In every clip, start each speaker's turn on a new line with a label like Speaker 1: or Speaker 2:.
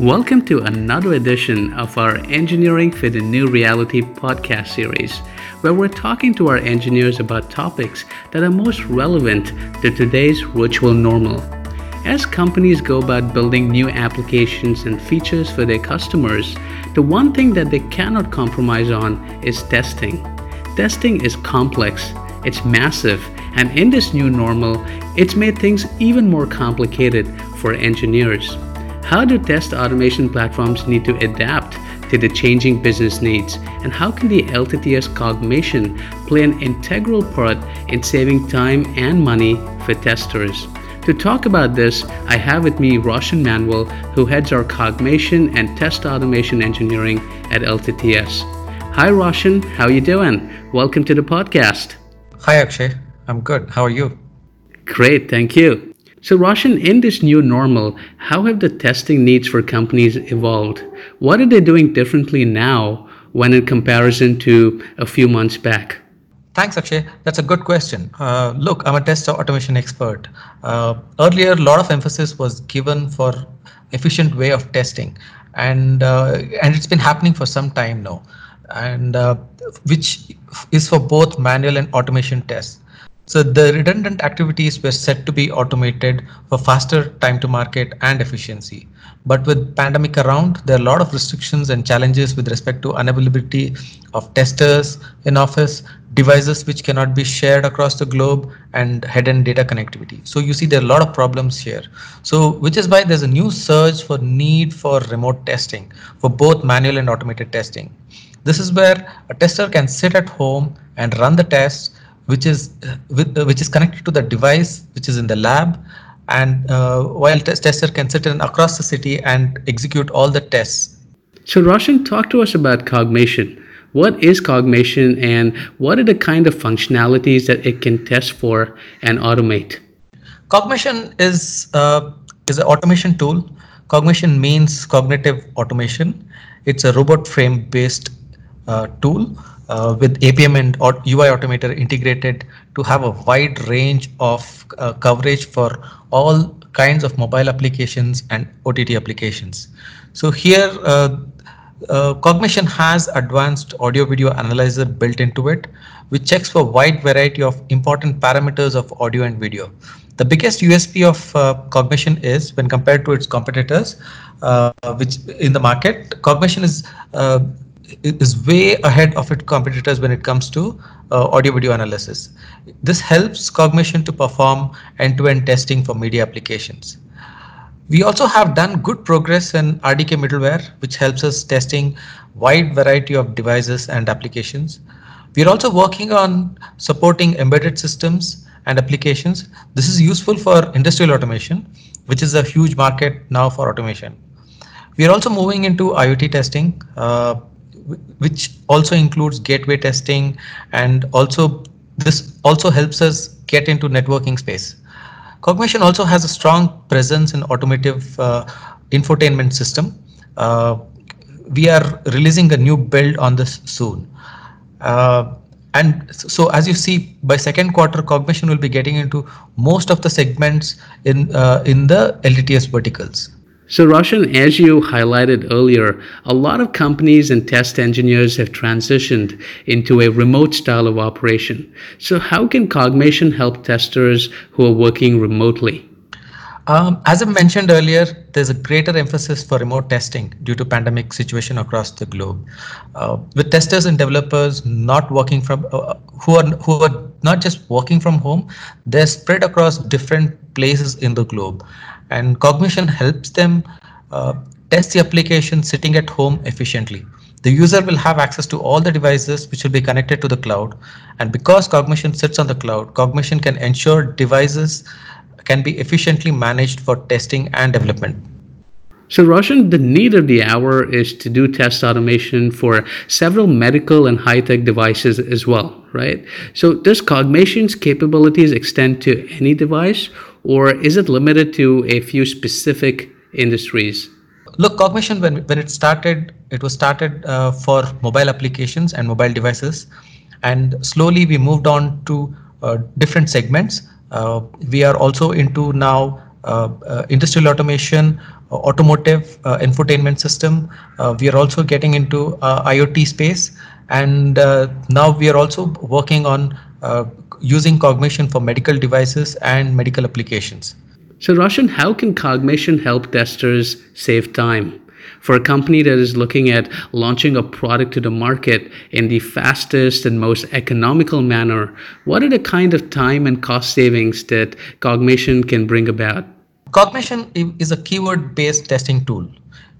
Speaker 1: Welcome to another edition of our Engineering for the New Reality podcast series, where we're talking to our engineers about topics that are most relevant to today's virtual normal. As companies go about building new applications and features for their customers, the one thing that they cannot compromise on is testing. Testing is complex, it's massive, and in this new normal, it's made things even more complicated for engineers. How do test automation platforms need to adapt to the changing business needs? And how can the LTTS Cogmation play an integral part in saving time and money for testers? To talk about this, I have with me Roshan Manuel, who heads our Cogmation and Test Automation Engineering at LTTS. Hi Roshan, how are you doing? Welcome to the podcast.
Speaker 2: Hi Akshay, I'm good. How are you?
Speaker 1: Great, thank you. So Roshan, in this new normal, how have the testing needs for companies evolved? What are they doing differently now when in comparison to a few months back?
Speaker 2: Thanks, Akshay. That's a good question. Uh, look, I'm a test automation expert. Uh, earlier, a lot of emphasis was given for efficient way of testing, and uh, and it's been happening for some time now, and uh, which is for both manual and automation tests. So the redundant activities were set to be automated for faster time to market and efficiency. But with pandemic around, there are a lot of restrictions and challenges with respect to unavailability of testers in office, devices which cannot be shared across the globe, and hidden data connectivity. So you see there are a lot of problems here. So which is why there's a new surge for need for remote testing for both manual and automated testing. This is where a tester can sit at home and run the tests which is uh, which is connected to the device which is in the lab and uh, while test tester can sit in across the city and execute all the tests.
Speaker 1: So Roshan, talk to us about Cogmation. What is Cogmation and what are the kind of functionalities that it can test for and automate?
Speaker 2: Cogmation is uh, is an automation tool. Cogmation means cognitive automation. It's a robot frame based uh, tool uh, with Appium and UI Automator integrated to have a wide range of uh, coverage for all kinds of mobile applications and OTT applications. So here, uh, uh, Cogmation has advanced audio video analyzer built into it, which checks for wide variety of important parameters of audio and video. The biggest USP of uh, Cogmation is when compared to its competitors, uh, which in the market, Cogmation is uh, is way ahead of its competitors when it comes to uh, audio video analysis. This helps Cogmation to perform end-to-end testing for media applications. We also have done good progress in RDK middleware, which helps us testing wide variety of devices and applications. We are also working on supporting embedded systems and applications. This is useful for industrial automation, which is a huge market now for automation. We are also moving into IoT testing. Uh, which also includes gateway testing and also this also helps us get into networking space. Cogmation also has a strong presence in automotive uh, infotainment system. Uh, we are releasing a new build on this soon. Uh, and so as you see by second quarter Cogmation will be getting into most of the segments in uh, in the LTTS verticals
Speaker 1: so, Roshan, as you highlighted earlier, a lot of companies and test engineers have transitioned into a remote style of operation. So, how can Cogmation help testers who are working remotely?
Speaker 2: Um, as I mentioned earlier, there's a greater emphasis for remote testing due to pandemic situation across the globe. Uh, with testers and developers not working from uh, who are who are not just working from home, they're spread across different places in the globe and Cogmation helps them uh, test the application sitting at home efficiently. The user will have access to all the devices which will be connected to the cloud. And because Cogmation sits on the cloud, Cogmation can ensure devices can be efficiently managed for testing and development.
Speaker 1: So, Roshan, the need of the hour is to do test automation for several medical and high tech devices as well, right? So, does Cogmation's capabilities extend to any device, or is it limited to a few specific industries?
Speaker 2: Look, Cogmation, when, when it started, it was started uh, for mobile applications and mobile devices. And slowly we moved on to uh, different segments. Uh, we are also into now uh, uh, industrial automation, automotive uh, infotainment system. Uh, we are also getting into uh, IoT space, and now we are also working on using Cogmation for medical devices and medical applications.
Speaker 1: So, Roshan, how can Cogmation help testers save time? For a company that is looking at launching a product to the market in the fastest and most economical manner, what are the kind of time and cost savings that Cogmation can bring about?
Speaker 2: Cogmation is a keyword based testing tool.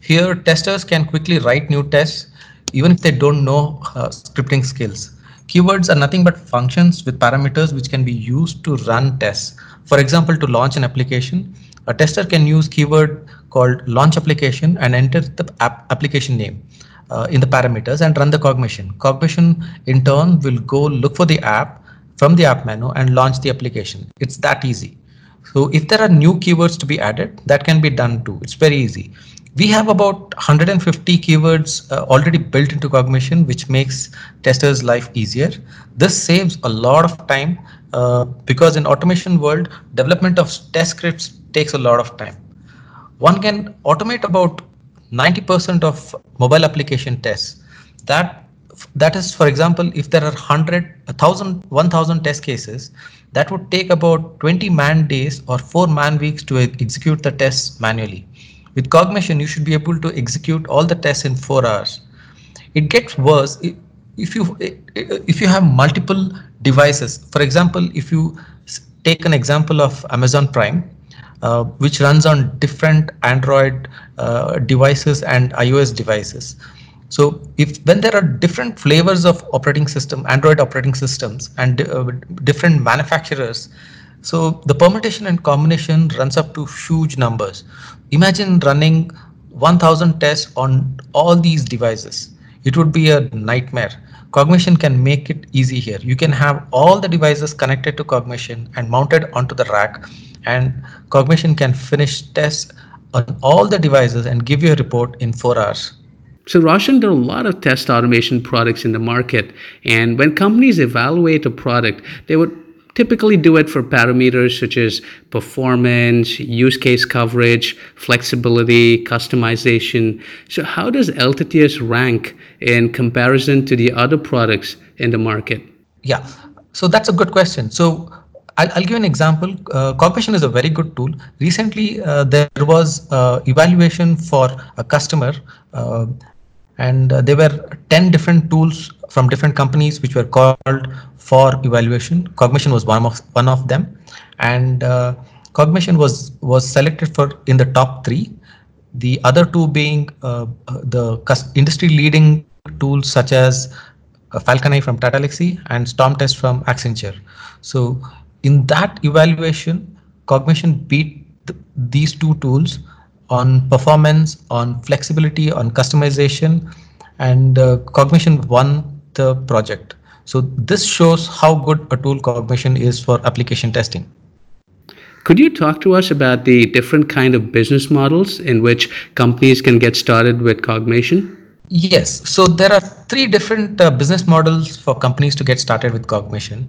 Speaker 2: Here, testers can quickly write new tests even if they don't know uh, scripting skills. Keywords are nothing but functions with parameters which can be used to run tests. For example, to launch an application, a tester can use keyword called launch application and enter the app application name uh, in the parameters and run the Cogmation. Cogmation in turn will go look for the app from the app menu and launch the application. It's that easy. So if there are new keywords to be added, that can be done too. It's very easy. We have about 150 keywords uh, already built into Cogmation, which makes testers' life easier. This saves a lot of time uh, because in automation world, development of test scripts takes a lot of time. One can automate about 90% of mobile application tests. That that is, for example, if there are 100, 1000, 1000 test cases, that would take about 20 man days or 4 man weeks to execute the tests manually. With Cogmation, you should be able to execute all the tests in 4 hours. It gets worse if you if you have multiple devices. For example, if you take an example of Amazon Prime, uh, which runs on different Android uh, devices and iOS devices. So if when there are different flavors of operating system, Android operating systems and uh, different manufacturers, so the permutation and combination runs up to huge numbers. Imagine running 1000 tests on all these devices. It would be a nightmare. Cogmation can make it easy here. You can have all the devices connected to Cogmation and mounted onto the rack and Cogmation can finish tests on all the devices and give you a report in four hours.
Speaker 1: So, Roshan, there are a lot of test automation products in the market. And when companies evaluate a product, they would typically do it for parameters such as performance, use case coverage, flexibility, customization. So, how does LTTS rank in comparison to the other products in the market?
Speaker 2: Yeah, so that's a good question. So, I'll, I'll give an example. Uh, Cogmation is a very good tool. Recently, uh, there was uh, evaluation for a customer uh, and uh, there were 10 different tools from different companies which were called for evaluation. Cogmation was one of one of them. And uh, Cogmation was was selected for in the top 3 the other two being uh, the industry leading tools such as uh, falcon eye from tata and stormtest from accenture. So in that evaluation Cogmation beat th these two tools on performance, on flexibility, on customization, and uh, Cogmation won the project. So this shows how good a tool Cogmation is for application testing.
Speaker 1: Could you talk to us about the different kind of business models in which companies can get started with Cogmation?
Speaker 2: Yes. So there are three different uh, business models for companies to get started with Cogmation.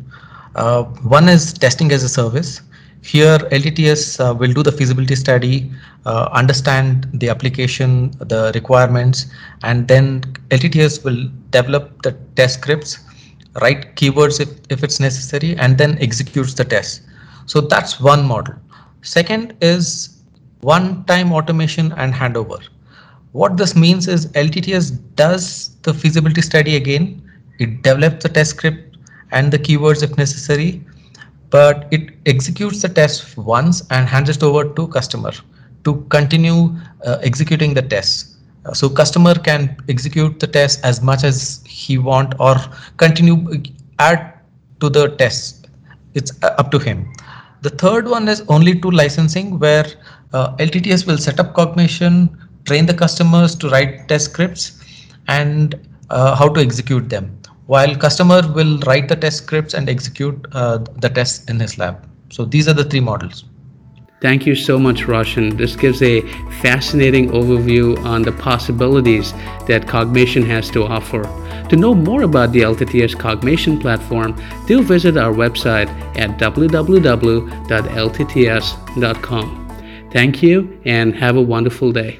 Speaker 2: Uh, one is testing as a service. Here, LTTS uh, will do the feasibility study, uh, understand the application, the requirements, and then LTTS will develop the test scripts, write keywords if, if it's necessary, and then executes the test. So that's one model. Second is one-time automation and handover. What this means is LTTS does the feasibility study again, it develops the test script and the keywords if necessary, but it executes the test once and hands it over to customer to continue uh, executing the test. Uh, so customer can execute the test as much as he want or continue uh, add to the test. It's uh, up to him. The third one is only to licensing where uh, LTTS will set up Cogmation, train the customers to write test scripts and uh, how to execute them while customer will write the test scripts and execute uh, the tests in his lab. So these are the three models.
Speaker 1: Thank you so much, Roshan. This gives a fascinating overview on the possibilities that Cogmation has to offer. To know more about the LTTS Cogmation platform, do visit our website at www.ltts.com. Thank you and have a wonderful day.